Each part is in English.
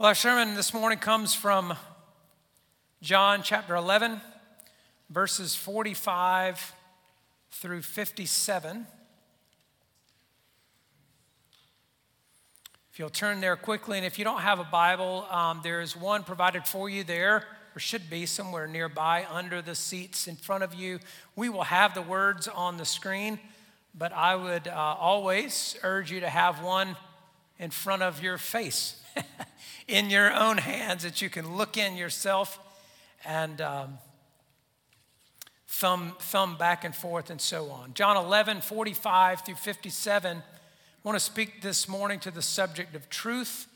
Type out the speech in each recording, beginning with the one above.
Well, our sermon this morning comes from John chapter 11, verses 45 through 57. If you'll turn there quickly, and if you don't have a Bible, um, there is one provided for you there, or should be somewhere nearby under the seats in front of you. We will have the words on the screen, but I would uh, always urge you to have one in front of your face. in your own hands that you can look in yourself and um, thumb, thumb back and forth and so on. John 11, 45 through 57. I want to speak this morning to the subject of truth,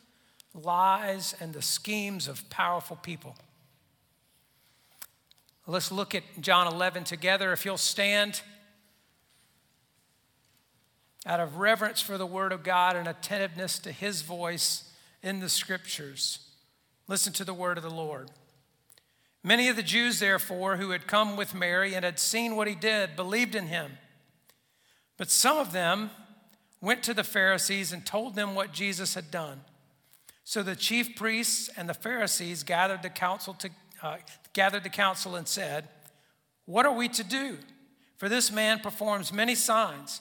lies, and the schemes of powerful people. Let's look at John 11 together. If you'll stand out of reverence for the Word of God and attentiveness to His voice in the scriptures. Listen to the word of the Lord. Many of the Jews, therefore, who had come with Mary and had seen what he did, believed in him. But some of them went to the Pharisees and told them what Jesus had done. So the chief priests and the Pharisees gathered the council, to, uh, gathered the council and said, What are we to do? For this man performs many signs.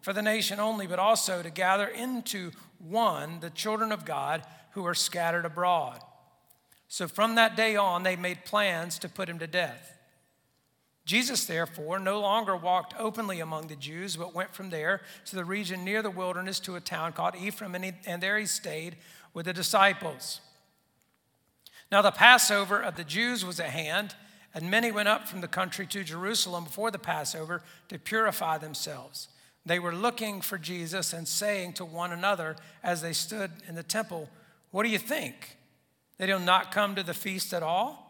for the nation only, but also to gather into one the children of God who are scattered abroad. So from that day on, they made plans to put him to death. Jesus, therefore, no longer walked openly among the Jews, but went from there to the region near the wilderness to a town called Ephraim, and, he, and there he stayed with the disciples. Now, the Passover of the Jews was at hand, and many went up from the country to Jerusalem before the Passover to purify themselves. They were looking for Jesus and saying to one another as they stood in the temple, What do you think? That he'll not come to the feast at all?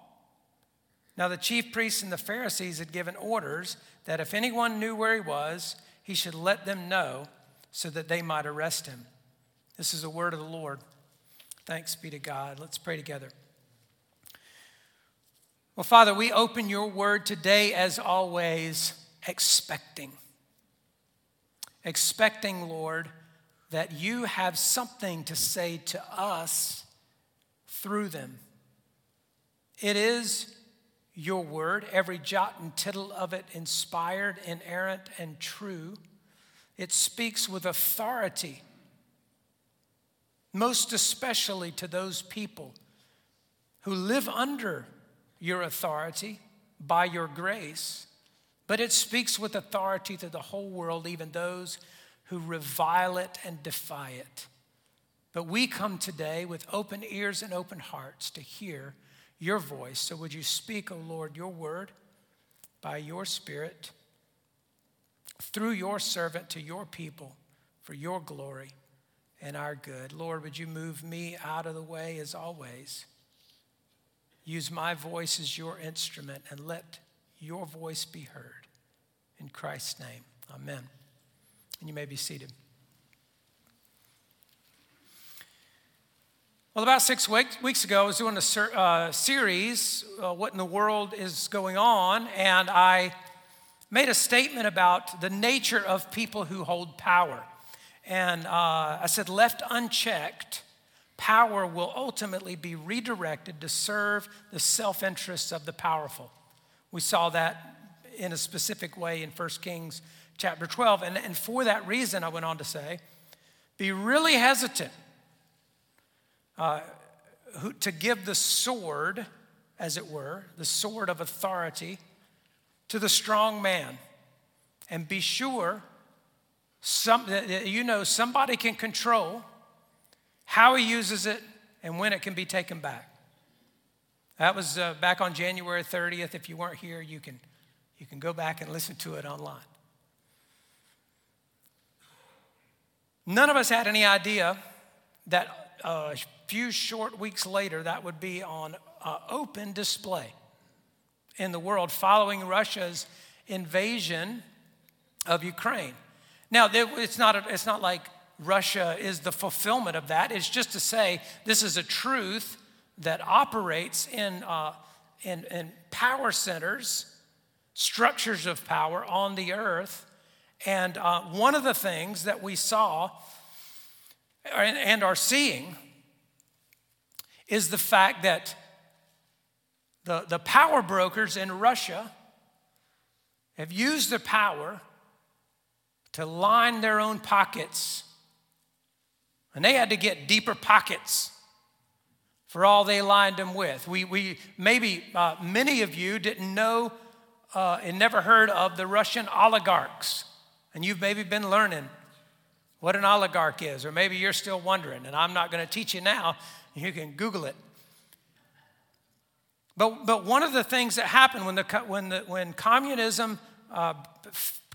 Now, the chief priests and the Pharisees had given orders that if anyone knew where he was, he should let them know so that they might arrest him. This is the word of the Lord. Thanks be to God. Let's pray together. Well, Father, we open your word today as always, expecting expecting, Lord, that you have something to say to us through them. It is your word, every jot and tittle of it inspired, inerrant, and true. It speaks with authority, most especially to those people who live under your authority by your grace but it speaks with authority to the whole world, even those who revile it and defy it. But we come today with open ears and open hearts to hear your voice. So would you speak, O oh Lord, your word by your Spirit through your servant to your people for your glory and our good. Lord, would you move me out of the way as always? Use my voice as your instrument and let your voice be heard. In Christ's name, amen. And you may be seated. Well, about six weeks ago, I was doing a ser- uh, series, uh, What in the World is Going On, and I made a statement about the nature of people who hold power. And uh, I said, left unchecked, power will ultimately be redirected to serve the self interests of the powerful. We saw that in a specific way in 1 Kings chapter 12. And, and for that reason, I went on to say, be really hesitant uh, to give the sword, as it were, the sword of authority, to the strong man. And be sure some, you know somebody can control how he uses it and when it can be taken back. That was uh, back on January 30th. If you weren't here, you can you can go back and listen to it online. None of us had any idea that a few short weeks later, that would be on uh, open display in the world following Russia's invasion of Ukraine. Now, it's not, it's not like Russia is the fulfillment of that. It's just to say this is a truth that operates in, uh, in, in power centers, structures of power on the earth. And uh, one of the things that we saw and, and are seeing is the fact that the, the power brokers in Russia have used their power to line their own pockets. And they had to get deeper pockets for all they lined them with. We, we maybe uh, many of you didn't know uh, and never heard of the Russian oligarchs, and you've maybe been learning what an oligarch is, or maybe you're still wondering, and I'm not going to teach you now. You can Google it. But, but one of the things that happened when, the, when, the, when communism uh,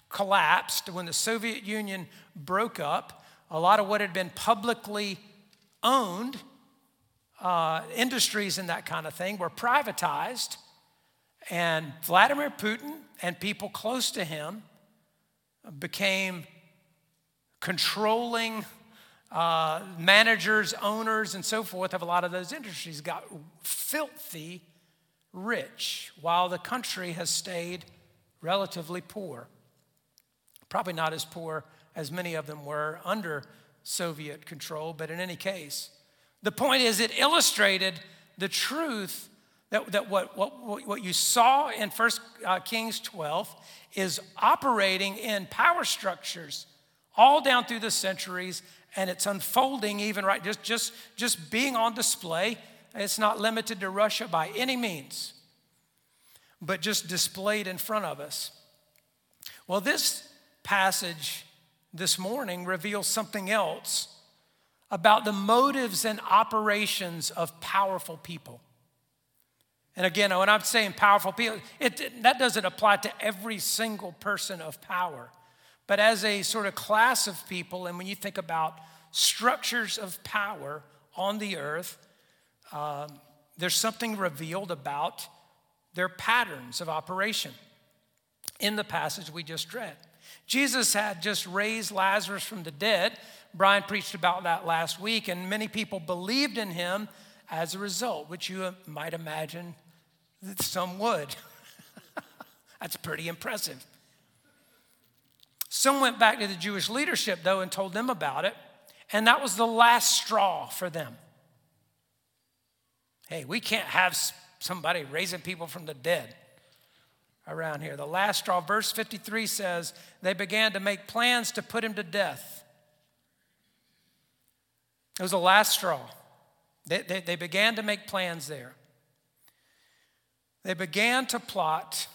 collapsed, when the Soviet Union broke up, a lot of what had been publicly owned, uh, industries and that kind of thing, were privatized. And Vladimir Putin and people close to him became controlling uh, managers, owners, and so forth of a lot of those industries, got filthy rich while the country has stayed relatively poor. Probably not as poor as many of them were under Soviet control, but in any case, the point is it illustrated the truth that, that what, what, what you saw in 1 uh, Kings 12 is operating in power structures all down through the centuries, and it's unfolding even right, just, just, just being on display. It's not limited to Russia by any means, but just displayed in front of us. Well, this passage this morning reveals something else about the motives and operations of powerful people. And again, when I'm saying powerful people, it, that doesn't apply to every single person of power. But as a sort of class of people, and when you think about structures of power on the earth, um, there's something revealed about their patterns of operation in the passage we just read. Jesus had just raised Lazarus from the dead. Brian preached about that last week, and many people believed in him as a result, which you might imagine that some would. That's pretty impressive. Some went back to the Jewish leadership, though, and told them about it, and that was the last straw for them. Hey, we can't have somebody raising people from the dead around here. The last straw, verse 53 says, they began to make plans to put him to death. It was the last straw. They, they, they began to make plans there. They began to plot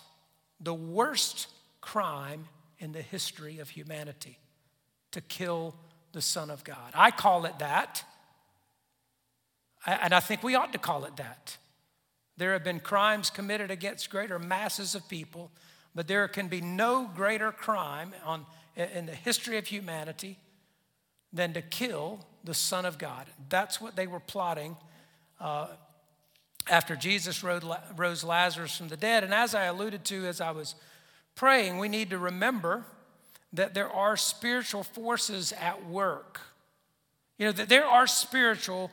the worst crime in the history of humanity to kill the Son of God. I call it that, and I think we ought to call it that. There have been crimes committed against greater masses of people, but there can be no greater crime on, in the history of humanity than to kill the Son of God. That's what they were plotting uh, after Jesus rose Lazarus from the dead. And as I alluded to as I was praying, we need to remember that there are spiritual forces at work. You know, that there are spiritual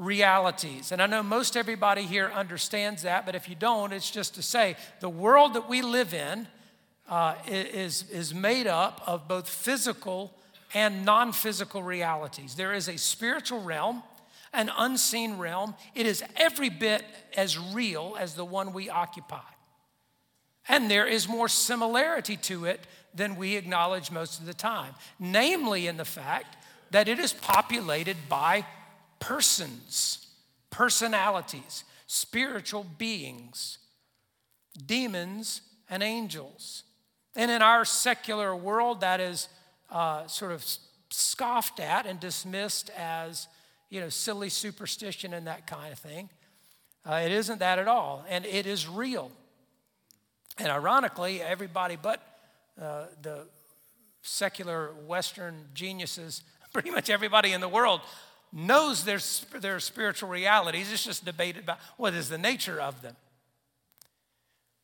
realities. And I know most everybody here understands that, but if you don't, it's just to say the world that we live in uh, is, is made up of both physical and non physical realities. There is a spiritual realm, an unseen realm. It is every bit as real as the one we occupy. And there is more similarity to it than we acknowledge most of the time, namely in the fact that it is populated by persons, personalities, spiritual beings, demons, and angels. And in our secular world, that is uh, sort of scoffed at and dismissed as, you know, silly superstition and that kind of thing. Uh, it isn't that at all, and it is real. And ironically, everybody but uh, the secular Western geniuses, pretty much everybody in the world, knows there's, there are spiritual realities. It's just debated about what is the nature of them.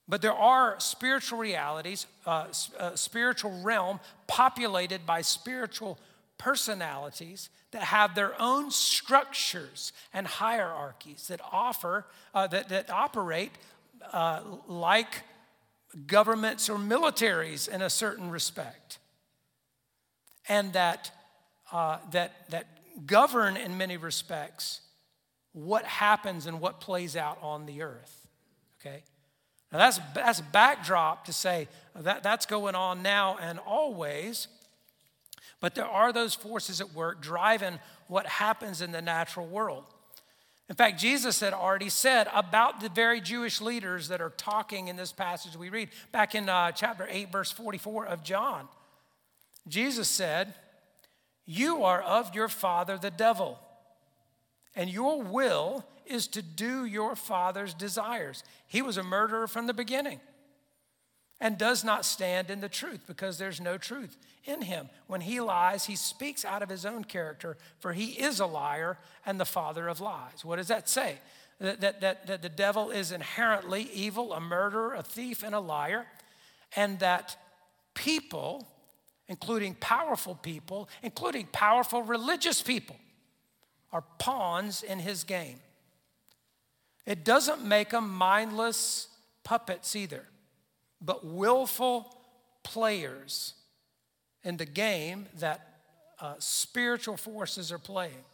But there are spiritual realities, uh, uh, spiritual realm populated by spiritual personalities that have their own structures and hierarchies that offer, uh, that, that operate uh, like governments or militaries in a certain respect. And that, uh, that, that govern in many respects what happens and what plays out on the earth. Okay? Now that's, that's backdrop to say that that's going on now and always. But there are those forces at work driving what happens in the natural world. In fact, Jesus had already said about the very Jewish leaders that are talking in this passage we read back in uh, chapter 8, verse 44 of John. Jesus said, You are of your father, the devil, and your will is to do your father's desires. He was a murderer from the beginning and does not stand in the truth because there's no truth in him. When he lies, he speaks out of his own character, for he is a liar and the father of lies. What does that say? That, that, that, that the devil is inherently evil, a murderer, a thief, and a liar, and that people, including powerful people, including powerful religious people, are pawns in his game. It doesn't make them mindless puppets either but willful players in the game that uh, spiritual forces are playing.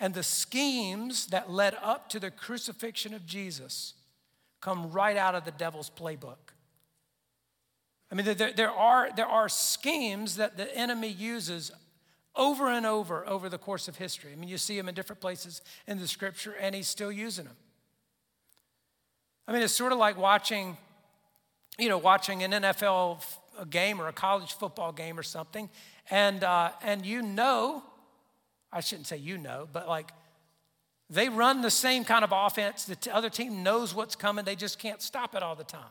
And the schemes that led up to the crucifixion of Jesus come right out of the devil's playbook. I mean, there, there, are, there are schemes that the enemy uses over and over over the course of history. I mean, you see them in different places in the scripture, and he's still using them. I mean, it's sort of like watching you know, watching an NFL game or a college football game or something, and, uh, and you know, I shouldn't say you know, but like they run the same kind of offense. The other team knows what's coming, they just can't stop it all the time.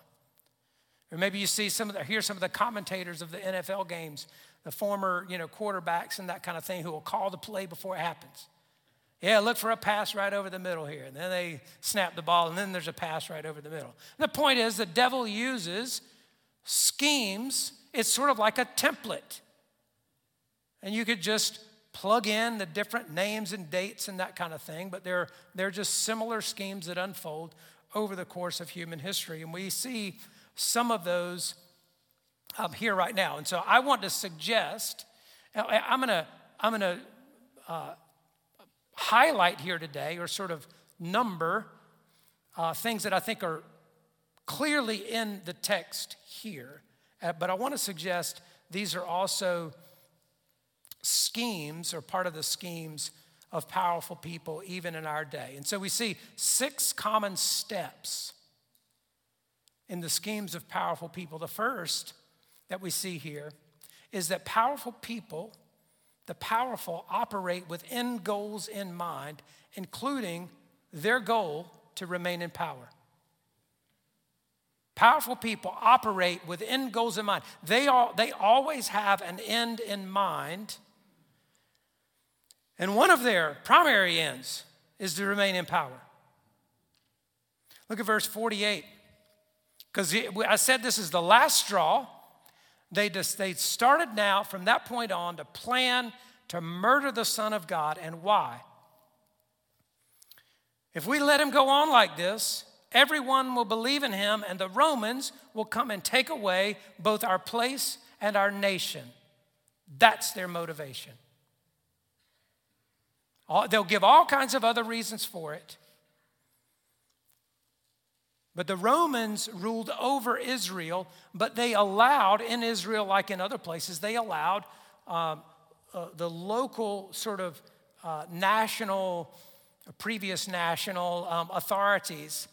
Or maybe you see some of the, hear some of the commentators of the NFL games, the former, you know, quarterbacks and that kind of thing who will call the play before it happens. Yeah, look for a pass right over the middle here. And then they snap the ball, and then there's a pass right over the middle. The point is, the devil uses schemes. It's sort of like a template. And you could just plug in the different names and dates and that kind of thing, but they're, they're just similar schemes that unfold over the course of human history. And we see some of those um, here right now. And so I want to suggest, I'm going to I'm going to uh, highlight here today or sort of number uh, things that I think are clearly in the text here. Uh, but I want to suggest these are also schemes or part of the schemes of powerful people even in our day. And so we see six common steps in the schemes of powerful people. The first that we see here is that powerful people the powerful operate with end goals in mind, including their goal to remain in power. Powerful people operate with end goals in mind. They, all, they always have an end in mind. And one of their primary ends is to remain in power. Look at verse 48. Because I said this is the last straw. They, just, they started now from that point on to plan to murder the Son of God. And why? If we let him go on like this, everyone will believe in him, and the Romans will come and take away both our place and our nation. That's their motivation. They'll give all kinds of other reasons for it. But the Romans ruled over Israel, but they allowed in Israel, like in other places, they allowed um, uh, the local sort of uh, national, previous national um, authorities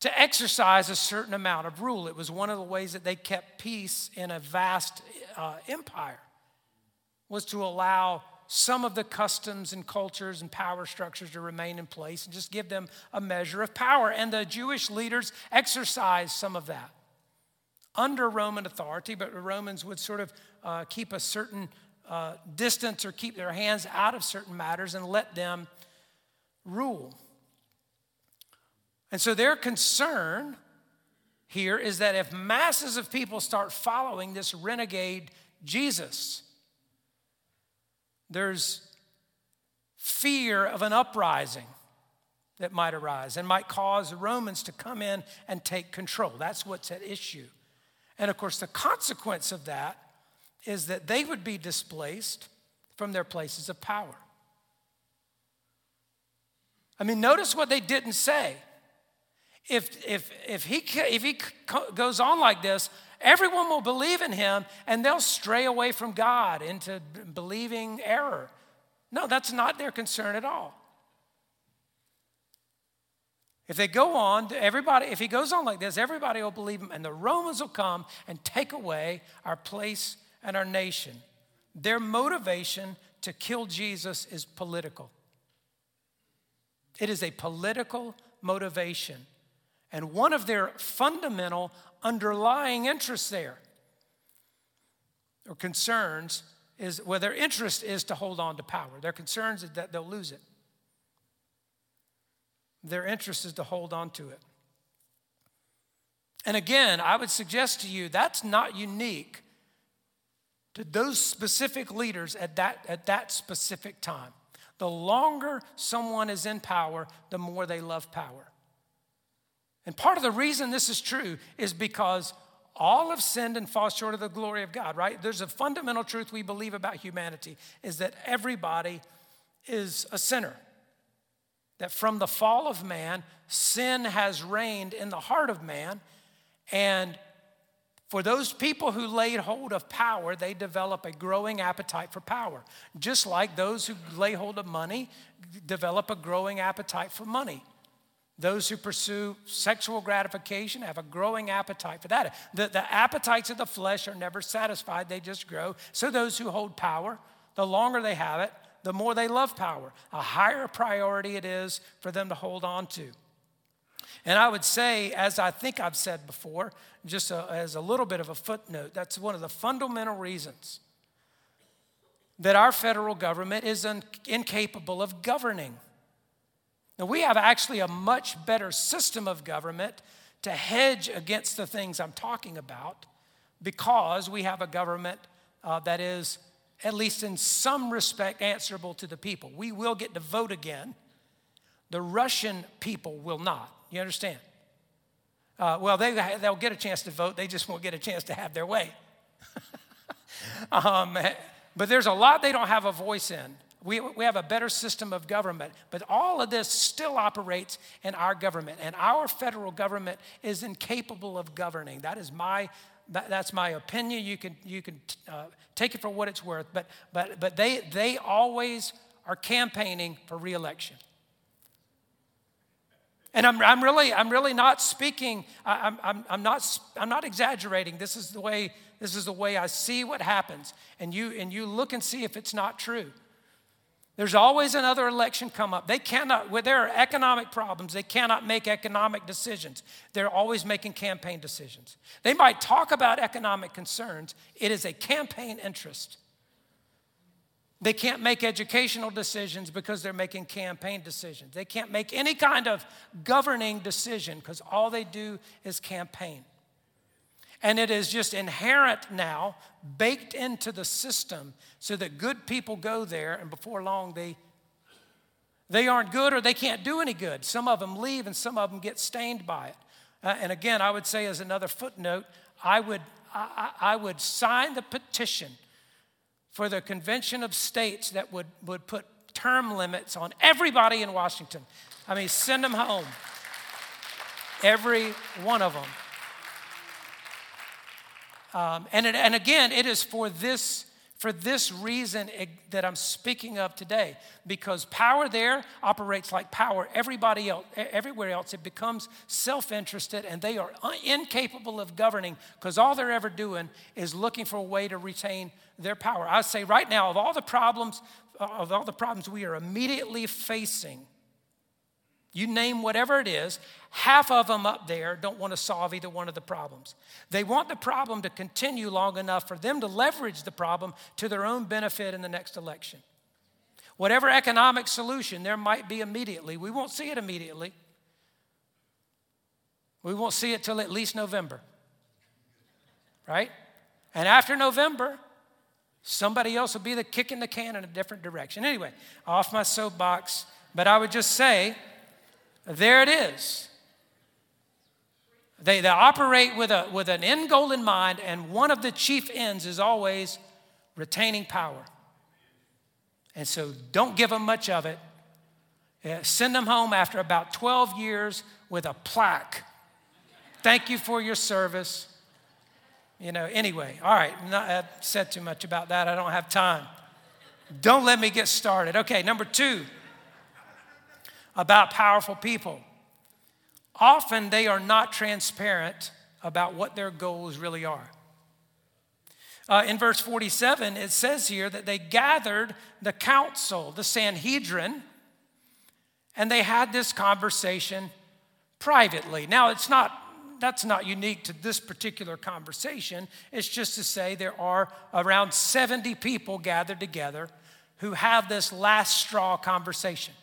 to exercise a certain amount of rule. It was one of the ways that they kept peace in a vast uh, empire, was to allow some of the customs and cultures and power structures to remain in place and just give them a measure of power. And the Jewish leaders exercised some of that under Roman authority, but the Romans would sort of uh, keep a certain uh, distance or keep their hands out of certain matters and let them rule. And so their concern here is that if masses of people start following this renegade Jesus, there's fear of an uprising that might arise and might cause the Romans to come in and take control. That's what's at issue. And of course, the consequence of that is that they would be displaced from their places of power. I mean, notice what they didn't say. If, if, if, he, if he goes on like this, everyone will believe in him and they'll stray away from God into believing error. No, that's not their concern at all. If they go on, everybody, if he goes on like this, everybody will believe him, and the Romans will come and take away our place and our nation. Their motivation to kill Jesus is political. It is a political motivation. And one of their fundamental underlying interests there or concerns is well, their interest is to hold on to power. Their concerns is that they'll lose it. Their interest is to hold on to it. And again, I would suggest to you that's not unique to those specific leaders at that, at that specific time. The longer someone is in power, the more they love power. And part of the reason this is true is because all have sinned and fall short of the glory of God, right? There's a fundamental truth we believe about humanity is that everybody is a sinner that from the fall of man, sin has reigned in the heart of man. And for those people who laid hold of power, they develop a growing appetite for power. Just like those who lay hold of money develop a growing appetite for money. Those who pursue sexual gratification have a growing appetite for that. The, the appetites of the flesh are never satisfied, they just grow. So, those who hold power, the longer they have it, the more they love power, a higher priority it is for them to hold on to. And I would say, as I think I've said before, just a, as a little bit of a footnote, that's one of the fundamental reasons that our federal government is un- incapable of governing. Now, we have actually a much better system of government to hedge against the things I'm talking about because we have a government uh, that is at least in some respect, answerable to the people. We will get to vote again. The Russian people will not. You understand? Uh, well, they, they'll get a chance to vote, they just won't get a chance to have their way. um, but there's a lot they don't have a voice in. We, we have a better system of government, but all of this still operates in our government, and our federal government is incapable of governing. That is my that, that's my opinion. You can, you can uh, take it for what it's worth. But, but, but they, they always are campaigning for reelection. And I'm, I'm, really, I'm really not speaking, I'm, I'm, I'm, not, I'm not exaggerating. This is, the way, this is the way I see what happens. And you, and you look and see if it's not true. There's always another election come up. They cannot, where there are economic problems, they cannot make economic decisions. They're always making campaign decisions. They might talk about economic concerns, it is a campaign interest. They can't make educational decisions because they're making campaign decisions. They can't make any kind of governing decision because all they do is campaign. And it is just inherent now, baked into the system, so that good people go there, and before long, they, they aren't good or they can't do any good. Some of them leave, and some of them get stained by it. Uh, and again, I would say, as another footnote, I would, I, I would sign the petition for the Convention of States that would, would put term limits on everybody in Washington. I mean, send them home. Every one of them. Um, and, it, and again, it is for this, for this reason it, that I'm speaking of today, because power there operates like power everybody else, everywhere else. It becomes self-interested, and they are incapable of governing because all they're ever doing is looking for a way to retain their power. I say right now, of all the problems, of all the problems we are immediately facing You name whatever it is, half of them up there don't want to solve either one of the problems. They want the problem to continue long enough for them to leverage the problem to their own benefit in the next election. Whatever economic solution there might be immediately, we won't see it immediately. We won't see it till at least November. Right? And after November, somebody else will be the kicking the can in a different direction. Anyway, off my soapbox, but I would just say there it is. They, they operate with, a, with an end goal in mind, and one of the chief ends is always retaining power. And so don't give them much of it. Send them home after about 12 years with a plaque. Thank you for your service. You know, anyway, all right, not, I've said too much about that. I don't have time. Don't let me get started. Okay, number two about powerful people. Often they are not transparent about what their goals really are. Uh, in verse 47, it says here that they gathered the council, the Sanhedrin, and they had this conversation privately. Now, it's not, that's not unique to this particular conversation. It's just to say there are around 70 people gathered together who have this last straw conversation.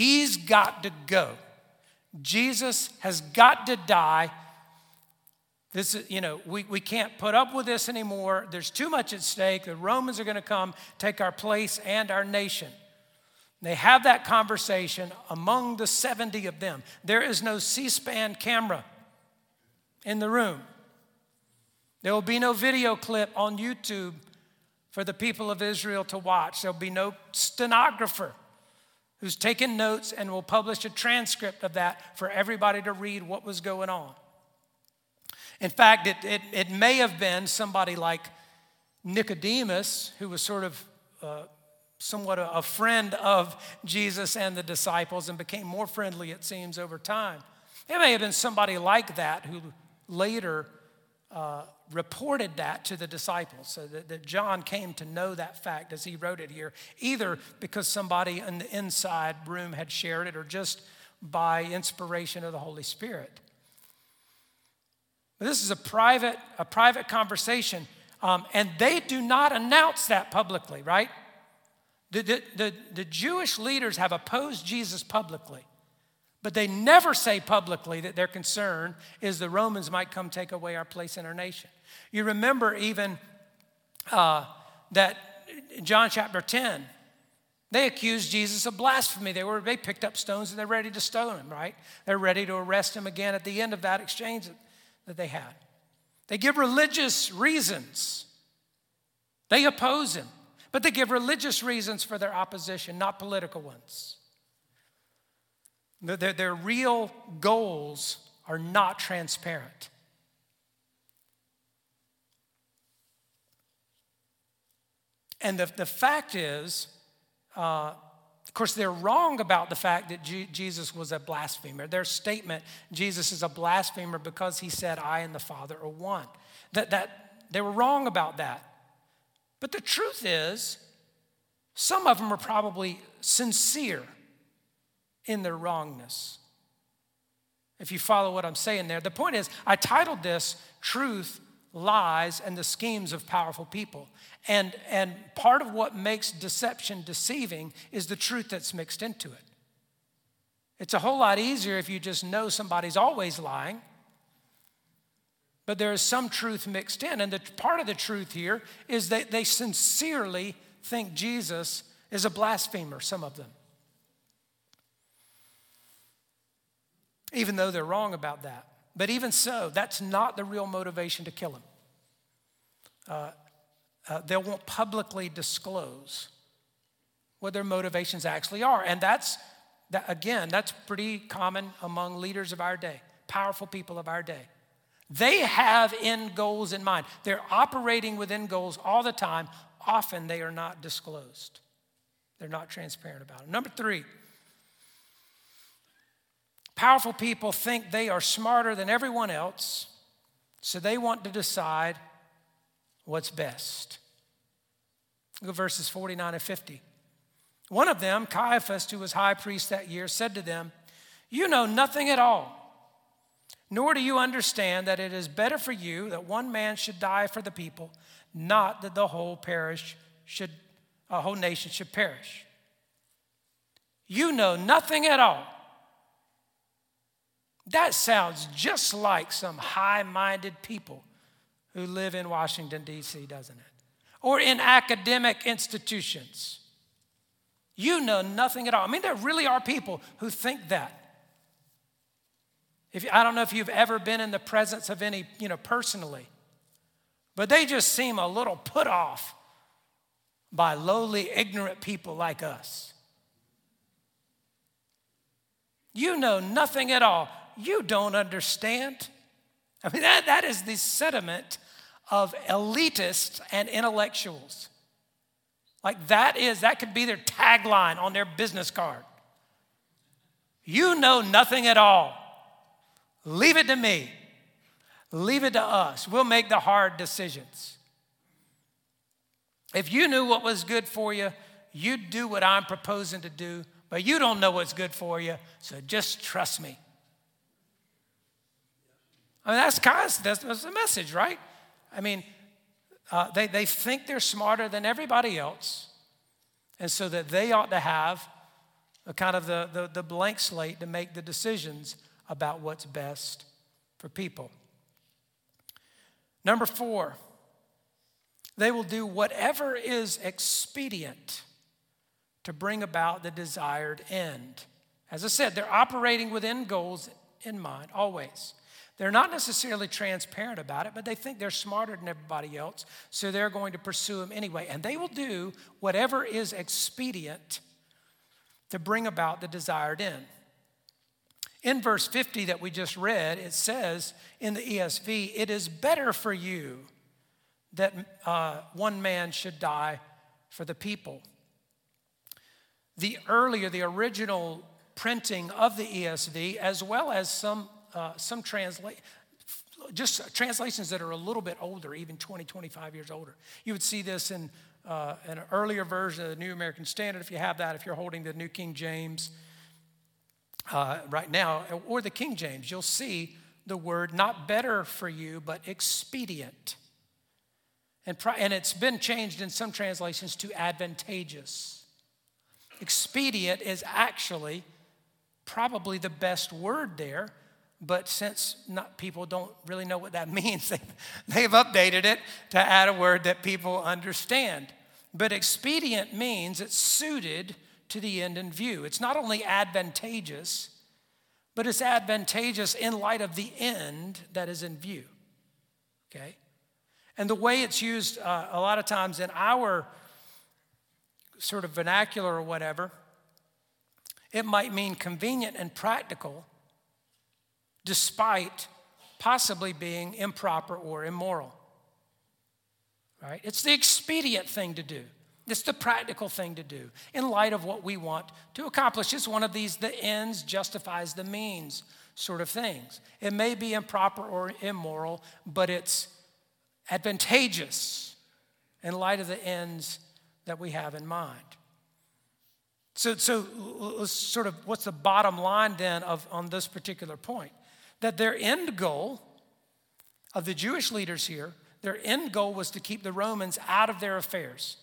He's got to go. Jesus has got to die. This is, you know, we, we can't put up with this anymore. There's too much at stake. The Romans are going to come take our place and our nation. They have that conversation among the 70 of them. There is no C SPAN camera in the room. There will be no video clip on YouTube for the people of Israel to watch. There'll be no stenographer who's taken notes and will publish a transcript of that for everybody to read what was going on. In fact, it, it, it may have been somebody like Nicodemus, who was sort of uh, somewhat a, a friend of Jesus and the disciples and became more friendly, it seems, over time. It may have been somebody like that who later uh, reported that to the disciples so that, that, John came to know that fact as he wrote it here, either because somebody in the inside room had shared it or just by inspiration of the Holy Spirit. But this is a private, a private conversation, um, and they do not announce that publicly, right? The, the, the, the Jewish leaders have opposed Jesus publicly. But they never say publicly that their concern is the Romans might come take away our place in our nation. You remember even uh, that John chapter 10, they accused Jesus of blasphemy. They, were, they picked up stones and they're ready to stone him, right? They're ready to arrest him again at the end of that exchange that, that they had. They give religious reasons. They oppose him, but they give religious reasons for their opposition, not political ones. Their, their real goals are not transparent. And the, the fact is, uh, of course, they're wrong about the fact that G- Jesus was a blasphemer. Their statement, Jesus is a blasphemer because he said, I and the Father are one. That, that, they were wrong about that. But the truth is, some of them are probably sincere in their wrongness. If you follow what I'm saying there, the point is, I titled this Truth, Lies, and the Schemes of Powerful People. And, and part of what makes deception deceiving is the truth that's mixed into it. It's a whole lot easier if you just know somebody's always lying. But there is some truth mixed in. And the part of the truth here is that they sincerely think Jesus is a blasphemer, some of them. Even though they're wrong about that. But even so, that's not the real motivation to kill him. Uh, uh, they won't publicly disclose what their motivations actually are. And that's, that, again, that's pretty common among leaders of our day, powerful people of our day. They have end goals in mind. They're operating within goals all the time. Often they are not disclosed, they're not transparent about it. Number three, Powerful people think they are smarter than everyone else, so they want to decide what's best. Look at verses 49 and 50. One of them, Caiaphas, who was high priest that year, said to them, You know nothing at all, nor do you understand that it is better for you that one man should die for the people, not that the whole parish should, a whole nation should perish. You know nothing at all. That sounds just like some high minded people who live in Washington, D.C., doesn't it? Or in academic institutions. You know nothing at all. I mean, there really are people who think that. If, I don't know if you've ever been in the presence of any, you know, personally, but they just seem a little put off by lowly, ignorant people like us. You know nothing at all. You don't understand. I mean, that, that is the sentiment of elitists and intellectuals. Like that is, that could be their tagline on their business card. You know nothing at all. Leave it to me. Leave it to us. We'll make the hard decisions. If you knew what was good for you, you'd do what I'm proposing to do, but you don't know what's good for you, so just trust me. I mean, that's kind of that's, that's the message, right? I mean, uh, they, they think they're smarter than everybody else, and so that they ought to have a kind of the, the, the blank slate to make the decisions about what's best for people. Number four, they will do whatever is expedient to bring about the desired end. As I said, they're operating with end goals in mind, always. They're not necessarily transparent about it, but they think they're smarter than everybody else, so they're going to pursue them anyway. And they will do whatever is expedient to bring about the desired end. In verse 50 that we just read, it says in the ESV, it is better for you that uh, one man should die for the people. The earlier, the original printing of the ESV, as well as some uh, some translate, just translations that are a little bit older, even 20, 25 years older. You would see this in uh, an earlier version of the New American Standard, if you have that, if you're holding the New King James uh, right now, or the King James, you'll see the word not better for you, but expedient. And, and it's been changed in some translations to advantageous. Expedient is actually probably the best word there but since not, people don't really know what that means, they, they've updated it to add a word that people understand. But expedient means it's suited to the end in view. It's not only advantageous, but it's advantageous in light of the end that is in view. Okay? And the way it's used uh, a lot of times in our sort of vernacular or whatever, it might mean convenient and practical despite possibly being improper or immoral. Right? It's the expedient thing to do. It's the practical thing to do in light of what we want to accomplish. It's one of these the ends justifies the means sort of things. It may be improper or immoral, but it's advantageous in light of the ends that we have in mind. So, so sort of what's the bottom line then of on this particular point? That their end goal of the Jewish leaders here, their end goal was to keep the Romans out of their affairs.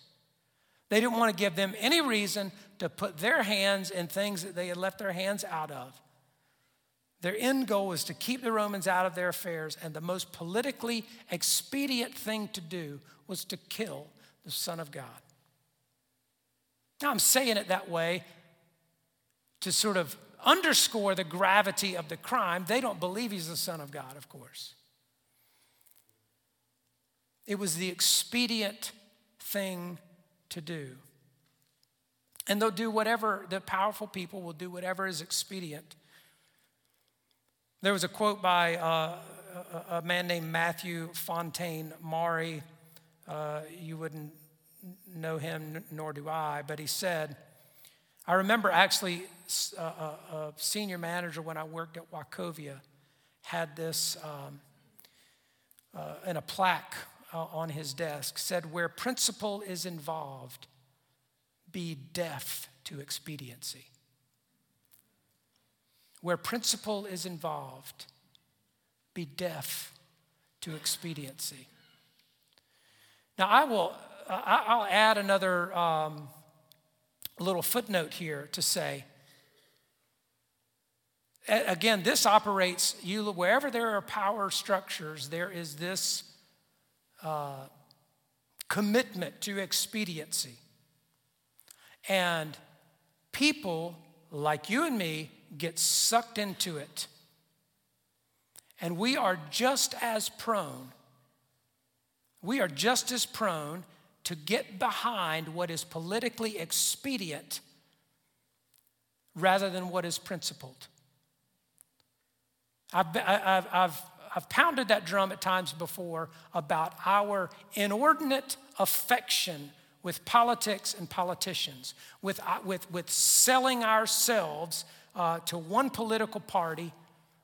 They didn't want to give them any reason to put their hands in things that they had left their hands out of. Their end goal was to keep the Romans out of their affairs, and the most politically expedient thing to do was to kill the Son of God. Now, I'm saying it that way to sort of underscore the gravity of the crime, they don't believe he's the Son of God, of course. It was the expedient thing to do. And they'll do whatever, the powerful people will do whatever is expedient. There was a quote by uh, a, man named Matthew Fontaine Maury. Uh, you wouldn't know him, nor do I, but he said, I remember actually a, a, a senior manager when I worked at Wachovia had this um, uh, in a plaque uh, on his desk said, Where principle is involved, be deaf to expediency. Where principle is involved, be deaf to expediency. Now, I will, I'll add another um, little footnote here to say, again, this operates, you, wherever there are power structures, there is this uh, commitment to expediency. And people like you and me get sucked into it. And we are just as prone, we are just as prone to get behind what is politically expedient rather than what is principled. I've, I've, I've, I've pounded that drum at times before about our inordinate affection with politics and politicians, with, uh, with, with selling ourselves uh, to one political party,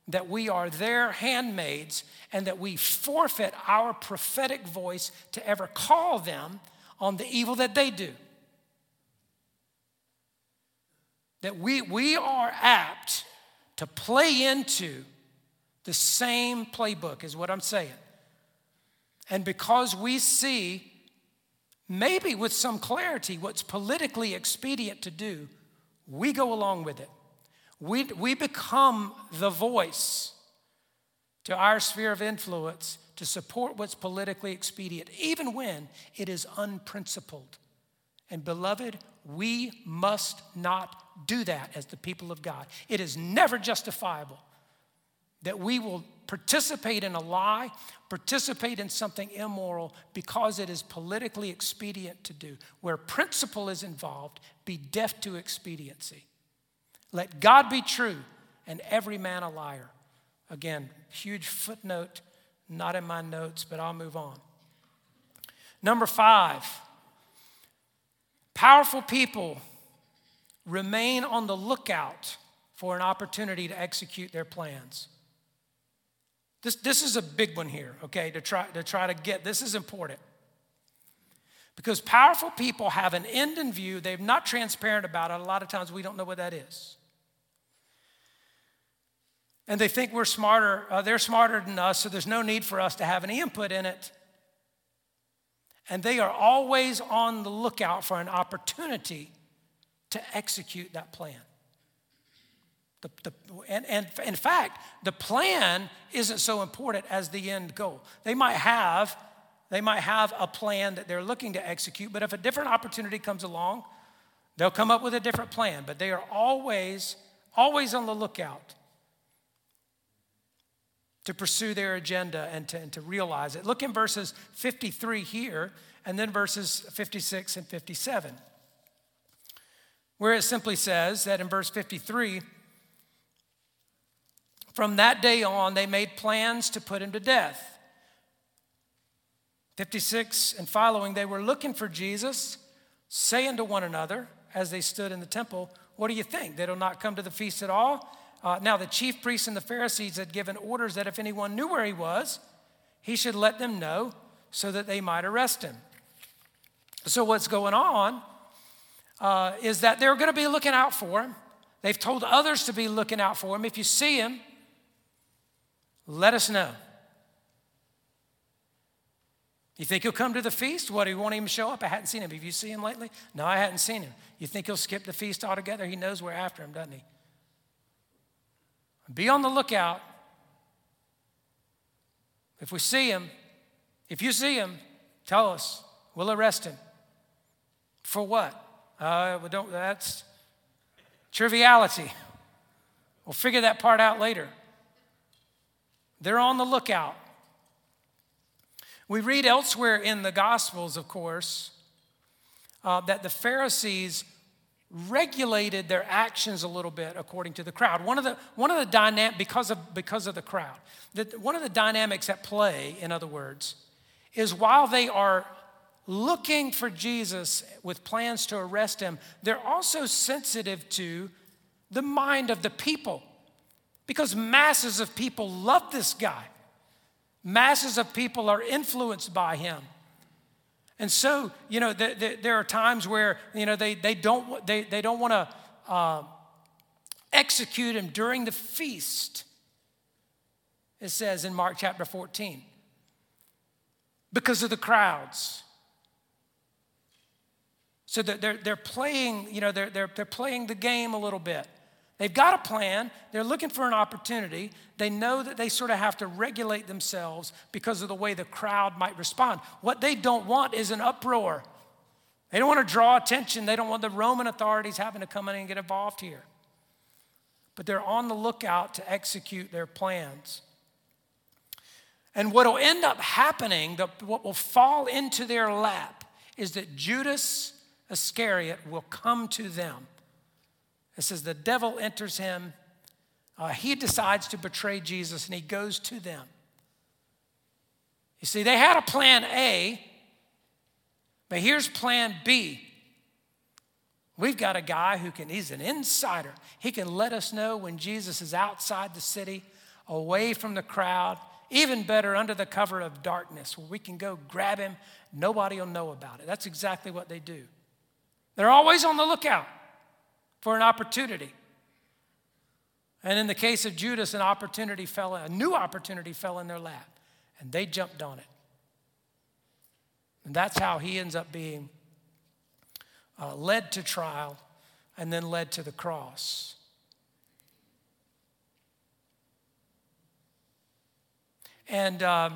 that we are their handmaids, and that we forfeit our prophetic voice to ever call them on the evil that they do. That we, we are apt to play into the same playbook, is what I'm saying. And because we see, maybe with some clarity, what's politically expedient to do, we go along with it. We, we become the voice to our sphere of influence to support what's politically expedient, even when it is unprincipled. And beloved, we must not do that as the people of God. It is never justifiable that we will participate in a lie, participate in something immoral because it is politically expedient to do. Where principle is involved, be deaf to expediency. Let God be true and every man a liar. Again, huge footnote, not in my notes, but I'll move on. Number five, powerful people remain on the lookout for an opportunity to execute their plans. This, this is a big one here, okay, to try, to try to get. This is important. Because powerful people have an end in view, they're not transparent about it. A lot of times we don't know what that is. And they think we're smarter, uh, they're smarter than us, so there's no need for us to have any input in it. And they are always on the lookout for an opportunity to execute that plan. The, the, and, and in fact, the plan isn't so important as the end goal. They might have they might have a plan that they're looking to execute, but if a different opportunity comes along, they'll come up with a different plan. But they are always, always on the lookout to pursue their agenda and to, and to realize it. Look in verses 53 here, and then verses 56 and 57, where it simply says that in verse 53, from that day on, they made plans to put him to death. 56 and following, they were looking for Jesus, saying to one another as they stood in the temple, What do you think? They will not come to the feast at all? Uh, now, the chief priests and the Pharisees had given orders that if anyone knew where he was, he should let them know so that they might arrest him. So, what's going on uh, is that they're going to be looking out for him. They've told others to be looking out for him. If you see him, let us know. You think he'll come to the feast? What, he won't even show up? I hadn't seen him. Have you seen him lately? No, I hadn't seen him. You think he'll skip the feast altogether? He knows we're after him, doesn't he? Be on the lookout. If we see him, if you see him, tell us. We'll arrest him. For what? Uh, don't, that's triviality. We'll figure that part out later. They're on the lookout. We read elsewhere in the Gospels, of course, uh, that the Pharisees regulated their actions a little bit according to the crowd. One of the, one of the dynamic, because of, because of the crowd, the, one of the dynamics at play, in other words, is while they are looking for Jesus with plans to arrest him, they're also sensitive to the mind of the people because masses of people love this guy. Masses of people are influenced by him. And so, you know, the, the, there are times where, you know, they, they don't, they, they don't want to uh, execute him during the feast, it says in Mark chapter 14, because of the crowds. So they're, they're playing, you know, they're, they're, they're playing the game a little bit. They've got a plan, they're looking for an opportunity. They know that they sort of have to regulate themselves because of the way the crowd might respond. What they don't want is an uproar. They don't want to draw attention. They don't want the Roman authorities having to come in and get involved here. But they're on the lookout to execute their plans. And what will end up happening, what will fall into their lap, is that Judas Iscariot will come to them. It says the devil enters him. Uh, he decides to betray Jesus and he goes to them. You see, they had a plan A, but here's plan B. We've got a guy who can, he's an insider. He can let us know when Jesus is outside the city, away from the crowd, even better, under the cover of darkness, where we can go grab him. Nobody will know about it. That's exactly what they do. They're always on the lookout for an opportunity. And in the case of Judas, an opportunity fell, a new opportunity fell in their lap, and they jumped on it. And that's how he ends up being uh, led to trial and then led to the cross. And um,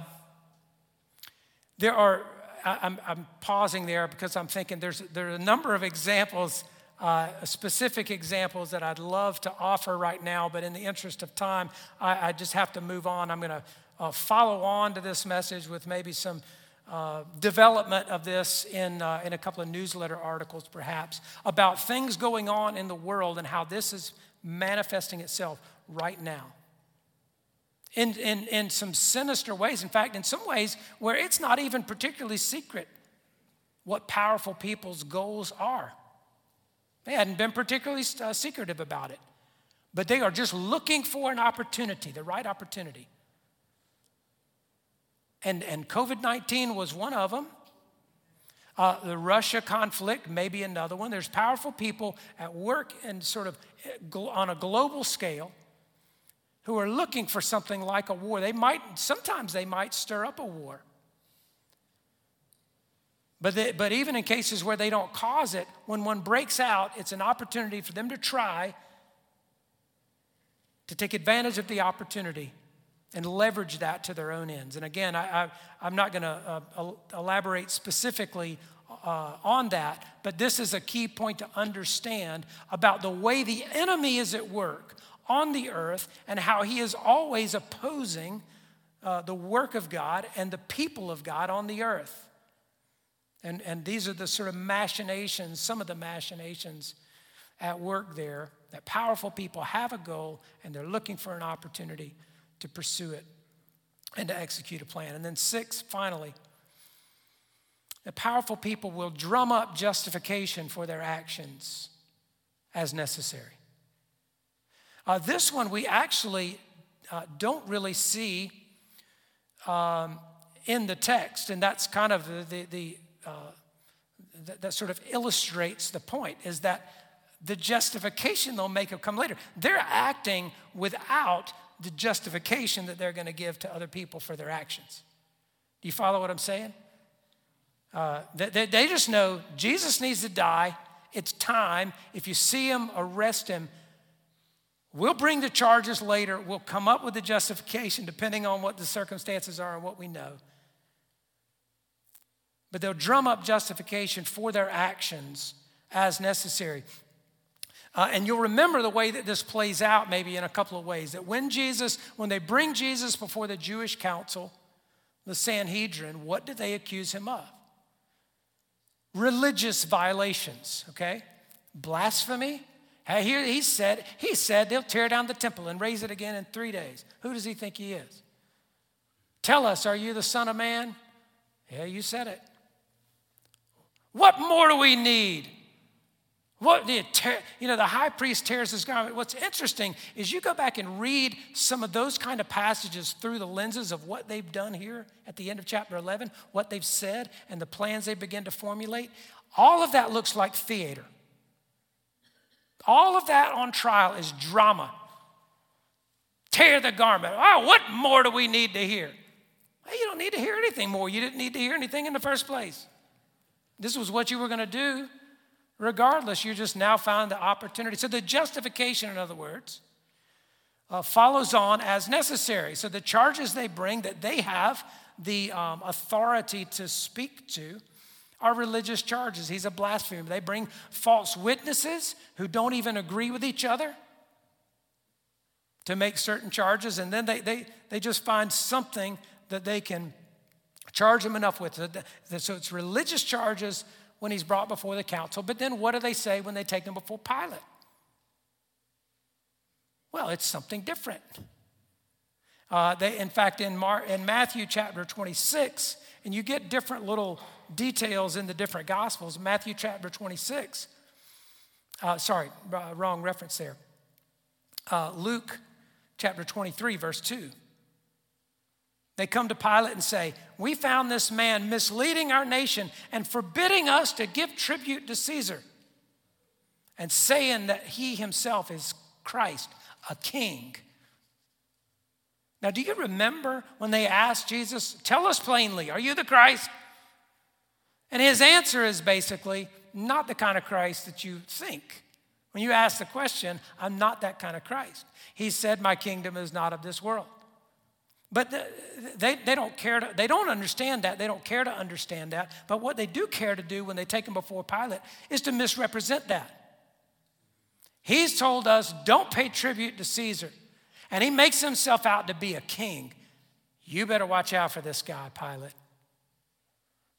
there are I'm, I'm pausing there because I'm thinking there's, there are a number of examples, uh, specific examples that I'd love to offer right now, but in the interest of time, I, I just have to move on. I'm going to uh, follow on to this message with maybe some uh, development of this in, uh, in a couple of newsletter articles, perhaps, about things going on in the world and how this is manifesting itself right now in, in, in some sinister ways. In fact, in some ways where it's not even particularly secret what powerful people's goals are. They hadn't been particularly uh, secretive about it, but they are just looking for an opportunity, the right opportunity. And, and COVID 19 was one of them. Uh, the Russia conflict may be another one. There's powerful people at work and sort of eh, on a global scale who are looking for something like a war. They might, sometimes they might stir up a war. But, they, but even in cases where they don't cause it, when one breaks out, it's an opportunity for them to try to take advantage of the opportunity and leverage that to their own ends. And again, I, am not going to uh, elaborate specifically uh, on that, but this is a key point to understand about the way the enemy is at work on the earth and how he is always opposing uh, the work of God and the people of God on the earth. And, and these are the sort of machinations, some of the machinations at work there, that powerful people have a goal and they're looking for an opportunity to pursue it and to execute a plan. And then, six, finally, the powerful people will drum up justification for their actions as necessary. Uh, this one we actually uh, don't really see um, in the text, and that's kind of the, the, the uh, that, that sort of illustrates the point is that the justification they'll make will come later. They're acting without the justification that they're going to give to other people for their actions. Do you follow what I'm saying? Uh, they, they just know Jesus needs to die. It's time. If you see him, arrest him. We'll bring the charges later. We'll come up with the justification depending on what the circumstances are and what we know. But they'll drum up justification for their actions as necessary. Uh, and you'll remember the way that this plays out, maybe in a couple of ways. That when Jesus, when they bring Jesus before the Jewish council, the Sanhedrin, what do they accuse him of? Religious violations, okay? Blasphemy, here he said, he said they'll tear down the temple and raise it again in three days. Who does he think he is? Tell us, are you the Son of Man? Yeah, you said it. What more do we need? What you know, the high priest tears his garment. What's interesting is you go back and read some of those kind of passages through the lenses of what they've done here at the end of chapter 11, what they've said, and the plans they begin to formulate. All of that looks like theater. All of that on trial is drama. Tear the garment. Oh, what more do we need to hear? Hey, you don't need to hear anything more. You didn't need to hear anything in the first place. This was what you were going to do. Regardless, you just now found the opportunity. So the justification, in other words, uh, follows on as necessary. So the charges they bring that they have the um, authority to speak to are religious charges. He's a blasphemer. They bring false witnesses who don't even agree with each other to make certain charges, and then they, they, they just find something that they can charge him enough with. it. So it's religious charges when he's brought before the council, but then what do they say when they take him before Pilate? Well, it's something different. Uh, they, in fact, in, Mar- in Matthew chapter 26, and you get different little details in the different gospels. Matthew chapter 26, uh, sorry, uh, wrong reference there. Uh, Luke chapter 23, verse 2. They come to Pilate and say, We found this man misleading our nation and forbidding us to give tribute to Caesar, and saying that he himself is Christ, a king. Now, do you remember when they asked Jesus, Tell us plainly, are you the Christ? And his answer is basically, Not the kind of Christ that you think. When you ask the question, I'm not that kind of Christ. He said, My kingdom is not of this world. But they, they don't care to, they don't understand that. They don't care to understand that. But what they do care to do when they take him before Pilate is to misrepresent that. He's told us, don't pay tribute to Caesar. And he makes himself out to be a king. You better watch out for this guy, Pilate.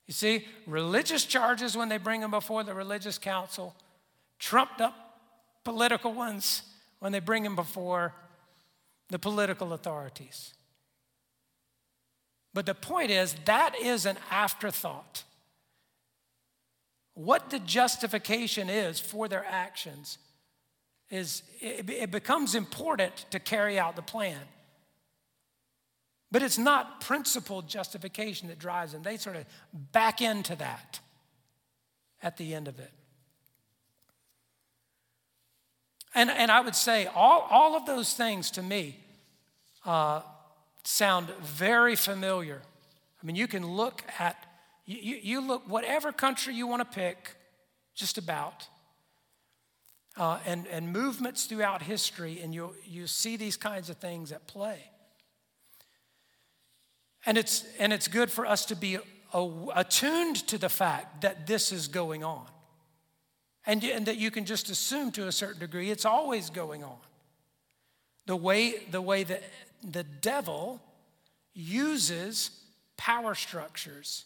You see, religious charges when they bring him before the religious council, trumped up political ones when they bring him before the political authorities. But the point is, that is an afterthought. What the justification is for their actions is it, it becomes important to carry out the plan. But it's not principled justification that drives them. They sort of back into that at the end of it. And, and I would say all, all of those things to me uh, sound very familiar. I mean, you can look at, you, you look whatever country you want to pick, just about, uh, and, and movements throughout history, and you, you see these kinds of things at play. And it's, and it's good for us to be attuned to the fact that this is going on. And, and that you can just assume to a certain degree it's always going on. The way, the way that the devil uses power structures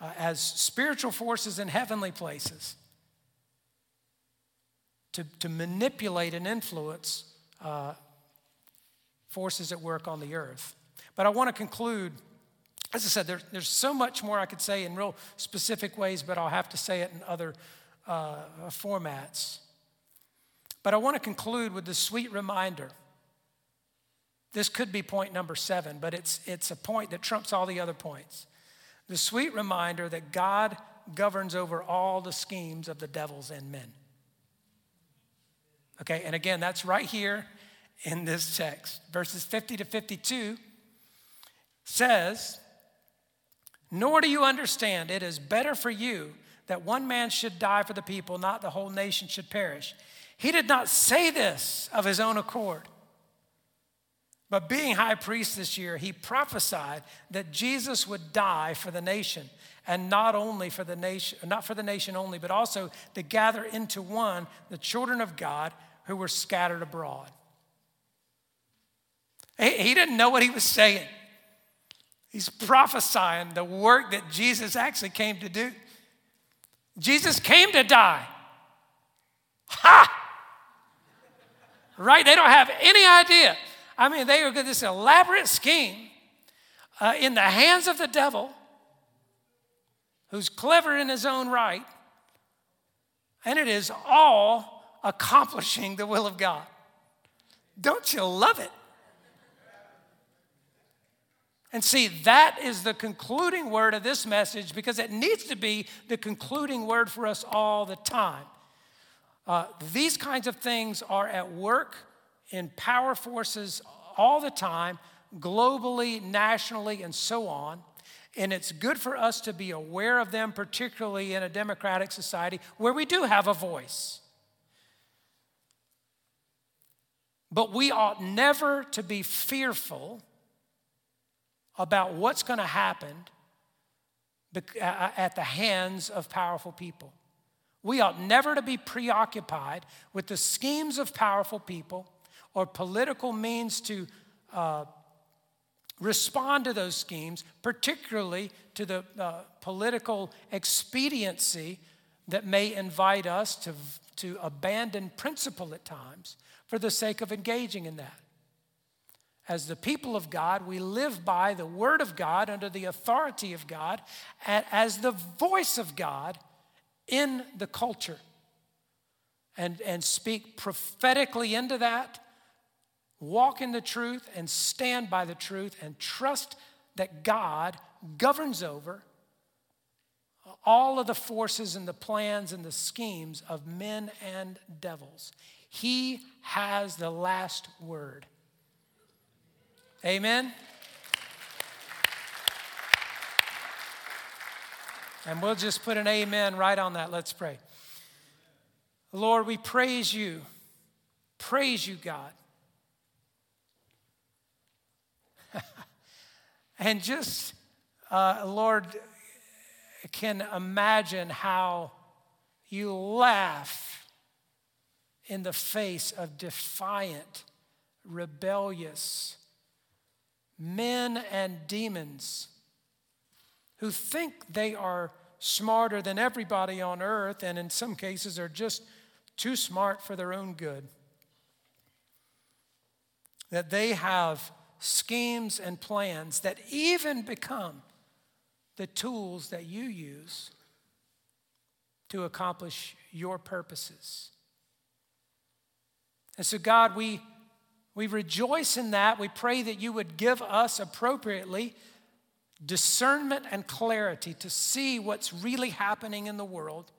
uh, as spiritual forces in heavenly places to, to manipulate and influence uh, forces at work on the earth. But I want to conclude. As I said, there, there's so much more I could say in real specific ways, but I'll have to say it in other uh, formats. But I want to conclude with this sweet reminder this could be point number seven, but it's, it's a point that trumps all the other points. The sweet reminder that God governs over all the schemes of the devils and men. Okay, and again, that's right here in this text. Verses 50 to 52 says, Nor do you understand, it is better for you that one man should die for the people, not the whole nation should perish. He did not say this of his own accord. But being high priest this year, he prophesied that Jesus would die for the nation, and not only for the nation, not for the nation only, but also to gather into one the children of God who were scattered abroad. He didn't know what he was saying. He's prophesying the work that Jesus actually came to do. Jesus came to die. Ha! Right? They don't have any idea I mean, they are this elaborate scheme uh, in the hands of the devil, who's clever in his own right. and it is all accomplishing the will of God. Don't you love it? And see, that is the concluding word of this message because it needs to be the concluding word for us all the time. Uh, these kinds of things are at work in power forces all the time, globally, nationally, and so on. And it's good for us to be aware of them, particularly in a democratic society where we do have a voice. But we ought never to be fearful about what's going to happen at the hands of powerful people. We ought never to be preoccupied with the schemes of powerful people or political means to uh, respond to those schemes, particularly to the uh, political expediency that may invite us to, to abandon principle at times for the sake of engaging in that. As the people of God, we live by the Word of God under the authority of God and as the voice of God in the culture and, and speak prophetically into that, walk in the truth and stand by the truth and trust that God governs over all of the forces and the plans and the schemes of men and devils. He has the last word. Amen? And we'll just put an amen right on that. Let's pray. Lord, we praise you. Praise you, God. and just, uh, Lord, can imagine how you laugh in the face of defiant, rebellious, men and demons who think they are smarter than everybody on earth and in some cases are just too smart for their own good. That they have schemes and plans that even become the tools that you use to accomplish your purposes. And so, God, we we rejoice in that. We pray that you would give us appropriately discernment and clarity to see what's really happening in the world.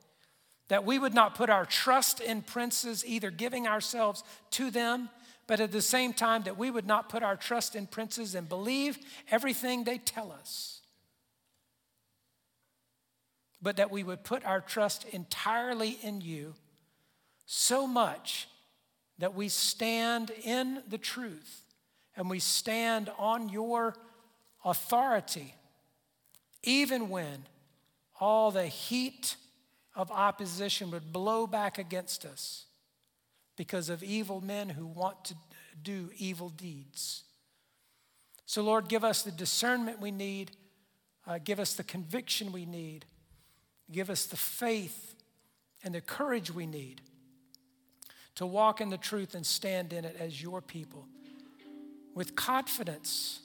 That we would not put our trust in princes, either giving ourselves to them, but at the same time, that we would not put our trust in princes and believe everything they tell us. But that we would put our trust entirely in you so much that we stand in the truth and we stand on your authority, even when all the heat of opposition would blow back against us because of evil men who want to do evil deeds. So, Lord, give us the discernment we need, uh, give us the conviction we need, give us the faith and the courage we need to walk in the truth and stand in it as your people with confidence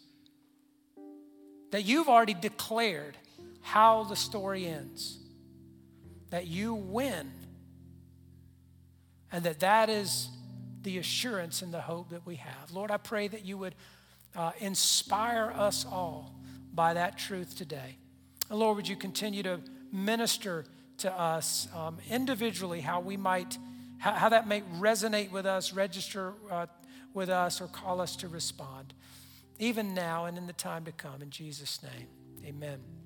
that you've already declared how the story ends, that you win, and that that is the assurance and the hope that we have. Lord, I pray that you would uh, inspire us all by that truth today. And Lord, would you continue to minister to us um, individually how we might how, how that may resonate with us, register uh, with us, or call us to respond, even now and in the time to come. In Jesus' name, amen.